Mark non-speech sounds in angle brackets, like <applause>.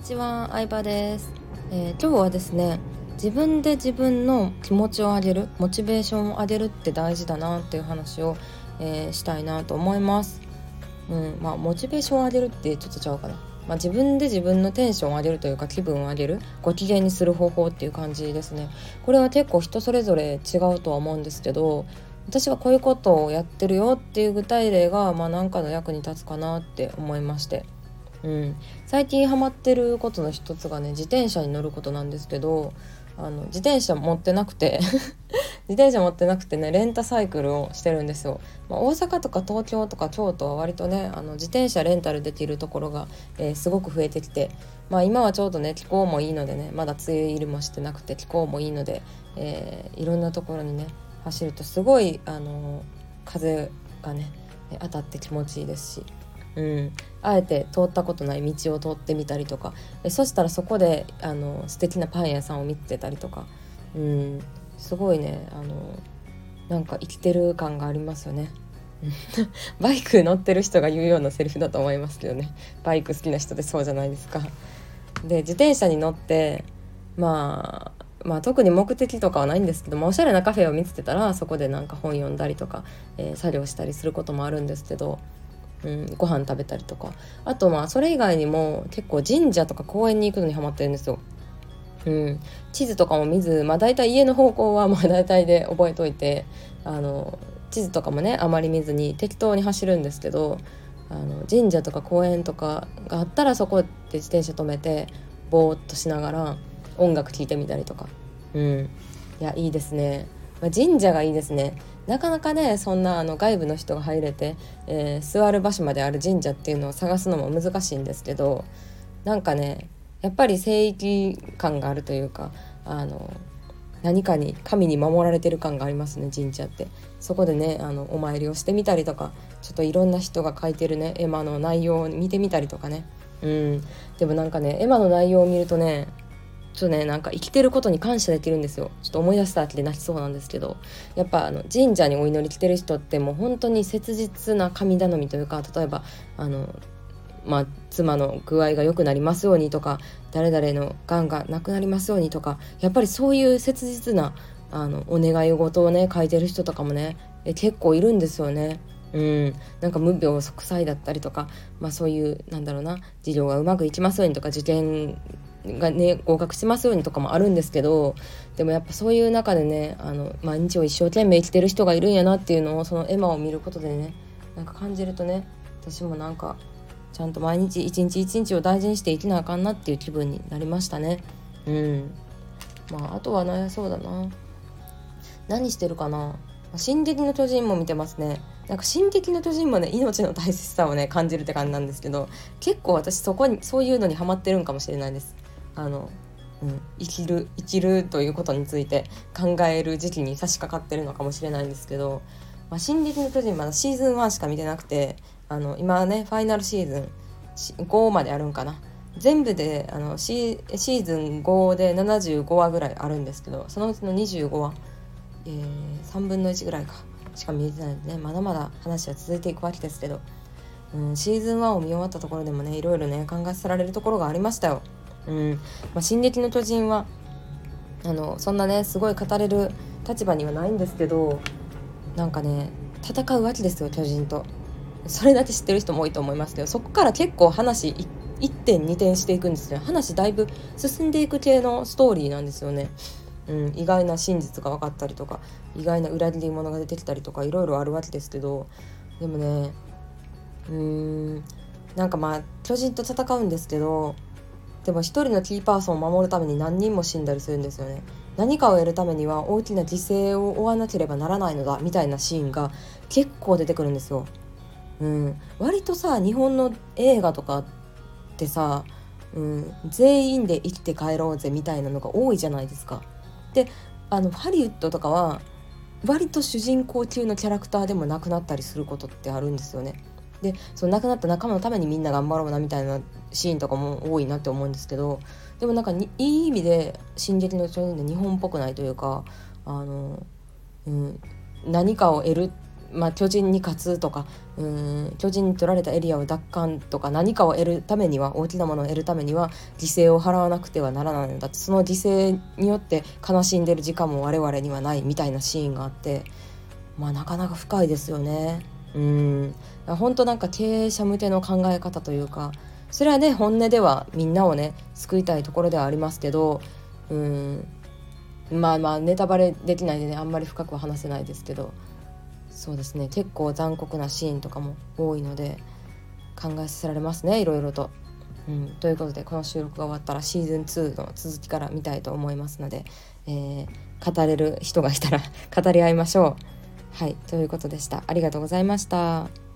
にちは、相葉です、えー、今日はですね自分で自分の気持ちを上げるモチベーションを上げるって大事だなっていう話を、えー、したいなと思います。うんまあモチベーションを上げるってちょっとちゃうかなまあ、自分で自分のテンションを上げるというか気分を上げるご機嫌にする方法っていう感じですね。これは結構人それぞれ違うとは思うんですけど私はこういうことをやってるよっていう具体例がまあ何かの役に立つかなって思いまして。うん、最近ハマってることの一つがね自転車に乗ることなんですけどあの自転車持ってなくて <laughs> 自転車持ってなくてねレンタサイクルをしてるんですよ、まあ、大阪とか東京とか京都は割とねあの自転車レンタルできるところが、えー、すごく増えてきてまあ今はちょうどね気候もいいのでねまだ梅雨入りもしてなくて気候もいいので、えー、いろんなところにね走るとすごいあの風がね当たって気持ちいいですし。うん、あえて通ったことない道を通ってみたりとか。そしたらそこであの素敵なパン屋さんを見つけたりとか、うん、すごいね。あのなんか生きてる感がありますよね。<laughs> バイク乗ってる人が言うようなセリフだと思いますけどね。バイク好きな人でそうじゃないですか。で自転車に乗ってまあまあ、特に目的とかはないんですけどもおしゃれなカフェを見つけたらそこでなんか本読んだりとか、えー、作業したりすることもあるんですけどうん、ご飯食べたりとか。あとまあそれ以外にも結構神社とか公園に行くのにハマってるんですよ。うん、地図とかも見ず、まあ、大体家の方向はまあ大体で覚えといてあの地図とかもねあまり見ずに適当に走るんですけどあの神社とか公園とかがあったらそこで自転車止めてぼーっとしながら音楽聴いてみたりとか。うん。いやいいですね、まあ、神社がいいですね。なかなかねそんなあの外部の人が入れて、えー、座る場所まである神社っていうのを探すのも難しいんですけどなんかねやっぱり聖域感があるというかあの何かに神に守られてる感がありますね神社って。そこでねあのお参りをしてみたりとかちょっといろんな人が書いてるね絵馬の内容を見てみたりとかね。うん。でもなんかね絵馬の内容を見るとねちょっとねなんか生きてることに感謝できるんですよ。ちょっと思い出した後で泣きそうなんですけど。やっぱあの神社にお祈り来てる人ってもう本当に切実な神頼みというか例えばあのまあ、妻の具合が良くなりますようにとか誰々のがんがなくなりますようにとかやっぱりそういう切実なあのお願い事をね書いてる人とかもねえ結構いるんですよね。うん、なんか無病息災だったりとか、まあ、そういうなんだろうな事業がうまくいきますようにとか受験がね合格しますようにとかもあるんですけどでもやっぱそういう中でねあの毎日を一生懸命生きてる人がいるんやなっていうのをその絵馬を見ることでねなんか感じるとね私もなんかちゃんと毎日一日一日を大事にして生きなあかんなっていう気分になりましたね。うん。まああとはねそうだな。何してるかな。進撃の巨人も見てますね。なんか進撃の巨人もね命の大切さをね感じるって感じなんですけど結構私そこにそういうのにハマってるんかもしれないです。あの、うん、生きる生きるということについて考える時期に差し掛かってるのかもしれないんですけど「まあ、進撃の巨人」まだシーズン1しか見てなくてあの今ねファイナルシーズン5まであるんかな全部であのシシーズン5で75話ぐらいあるんですけどそのうちの25話、えー、3分の1ぐらいかしか見えてないんでねまだまだ話は続いていくわけですけど、うん、シーズン1を見終わったところでもねいろいろね考えさられるところがありましたよ。うん。まあ、進撃の巨人はあのそんなねすごい語れる立場にはないんですけどなんかね戦うわけですよ巨人と。それだけ知ってる人も多いと思いますけどそこから結構話1点2点していくんですね話だいぶ進んでいく系のストーリーなんですよね、うん、意外な真実が分かったりとか意外な裏切り者が出てきたりとかいろいろあるわけですけどでもねうーん。なんかまあ巨人と戦うんですけどでも一人のキーパーソンを守るために何人も死んだりするんですよね何かを得るためには大きな犠牲を負わなければならないのだみたいなシーンが結構出てくるんですよ。うん、割とさ日本の映画とかってさ、うん、全員で生きて帰ろうぜみたいなのが多いじゃないですか。であのハリウッドとかは割と主人公級のキャラクターでもなくなったりすることってあるんですよね。でその亡くなった仲間のためにみんな頑張ろうなみたいなシーンとかも多いなって思うんですけどでもなんかいい意味で「進撃の巨人」で日本っぽくないというかあの、うん、何かを得るまあ、巨人に勝つとかうん巨人に取られたエリアを奪還とか何かを得るためには大きなものを得るためには犠牲を払わなくてはならないんだってその犠牲によって悲しんでる時間も我々にはないみたいなシーンがあってまあなかなか深いですよね。うん本当なんか経営者向けの考え方というかそれはね本音ではみんなをね救いたいところではありますけどうんまあまあネタバレできないでねあんまり深くは話せないですけどそうですね結構残酷なシーンとかも多いので考えさせられますねいろいろと。うん、ということでこの収録が終わったらシーズン2の続きから見たいと思いますので、えー、語れる人がいたら語り合いましょう。はいということでした。ありがとうございました。